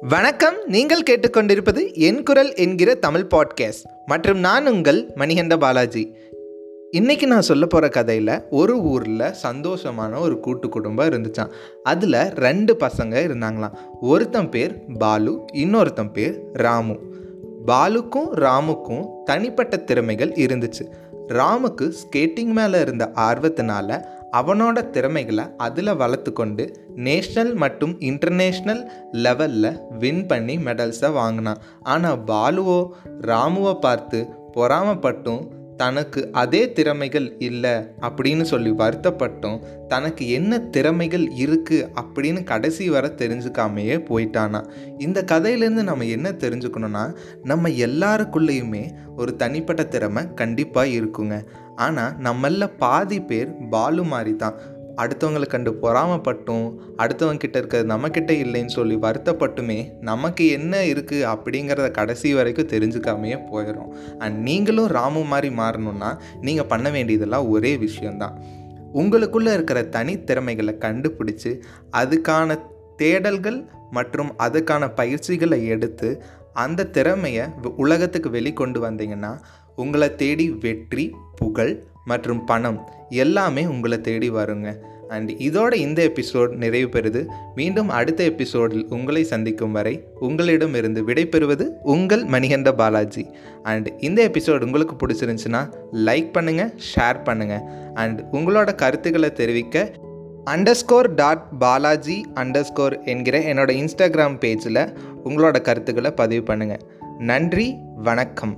வணக்கம் நீங்கள் கேட்டுக்கொண்டிருப்பது என் குரல் என்கிற தமிழ் பாட்காஸ்ட் மற்றும் நான் உங்கள் மணிகண்ட பாலாஜி. இன்றைக்கி நான் சொல்ல போகிற கதையில் ஒரு ஊரில் சந்தோஷமான ஒரு கூட்டு குடும்பம் இருந்துச்சான் அதில் ரெண்டு பசங்க இருந்தாங்களாம். ஒருத்தன் பேர் பாலு இன்னொருத்தன் பேர் ராமு. பாலுக்கும் ராமுக்கும் தனிப்பட்ட திறமைகள் இருந்துச்சு. ராமுக்கு ஸ்கேட்டிங் மேலே இருந்த ஆர்வத்தினால அவனோட திறமைகளை அதில் வளர்த்து கொண்டு நேஷ்னல் மற்றும் இன்டர்நேஷ்னல் லெவலில் வின் பண்ணி மெடல்ஸை வாங்கினான். ஆனால் பாலுவோ ராமுவை பார்த்து பொறாமப்பட்டும் தனக்கு அதே திறமைகள் இல்லை அப்படின்னு சொல்லி வருத்தப்பட்டும். தனக்கு என்ன திறமைகள் இருக்குது அப்படின்னு கடைசி வர தெரிஞ்சுக்காமையே போயிட்டானா? இந்த கதையிலேருந்து நம்ம என்ன தெரிஞ்சுக்கணும்னா நம்ம எல்லாருக்குள்ளேயுமே ஒரு தனிப்பட்ட திறமை கண்டிப்பாக இருக்குங்க. ஆனால் நம்மள பாதி பேர் பாலு மாதிரி தான் அடுத்தவங்களை கண்டு பொறாமப்பட்டும் அடுத்தவங்க கிட்ட இருக்கிறது நம்மக்கிட்ட இல்லைன்னு சொல்லி வருத்தப்பட்டுமே நமக்கு என்ன இருக்குது அப்படிங்கிறத கடைசி வரைக்கும் தெரிஞ்சுக்காமையே போயிடும் அண்ட் நீங்களும் ராமு மாதிரி மாறணும்னா நீங்கள் பண்ண வேண்டியதெல்லாம் ஒரே விஷயந்தான் உங்களுக்குள்ளே இருக்கிற தனித்திறமைகளை கண்டுபிடிச்சி அதுக்கான தேடல்கள் மற்றும் அதுக்கான பயிற்சிகளை எடுத்து அந்த திறமையை உலகத்துக்கு வெளிக்கொண்டு வந்தீங்கன்னா உங்களை தேடி வெற்றி புகழ் மற்றும் பணம் எல்லாமே உங்களை தேடி வருங்க. அண்ட் இதோட இந்த எபிசோட் நிறைவு பெறுது. மீண்டும் அடுத்த எபிசோடில் உங்களை சந்திக்கும் வரை உங்களிடமிருந்து விடைபெறுவது உங்கள் மணிகண்ட பாலாஜி. அண்ட் இந்த எபிசோட் உங்களுக்கு பிடிச்சிருந்துச்சுன்னா லைக் பண்ணுங்கள் ஷேர் பண்ணுங்கள் அண்ட் உங்களோட கருத்துக்களை தெரிவிக்க அண்டர்ஸ்கோர் டாட் பாலாஜி அண்டர்ஸ்கோர் என்கிற என்னோட இன்ஸ்டாகிராம் பேஜில் உங்களோட கருத்துக்களை பதிவு பண்ணுங்கள் நன்றி வணக்கம்.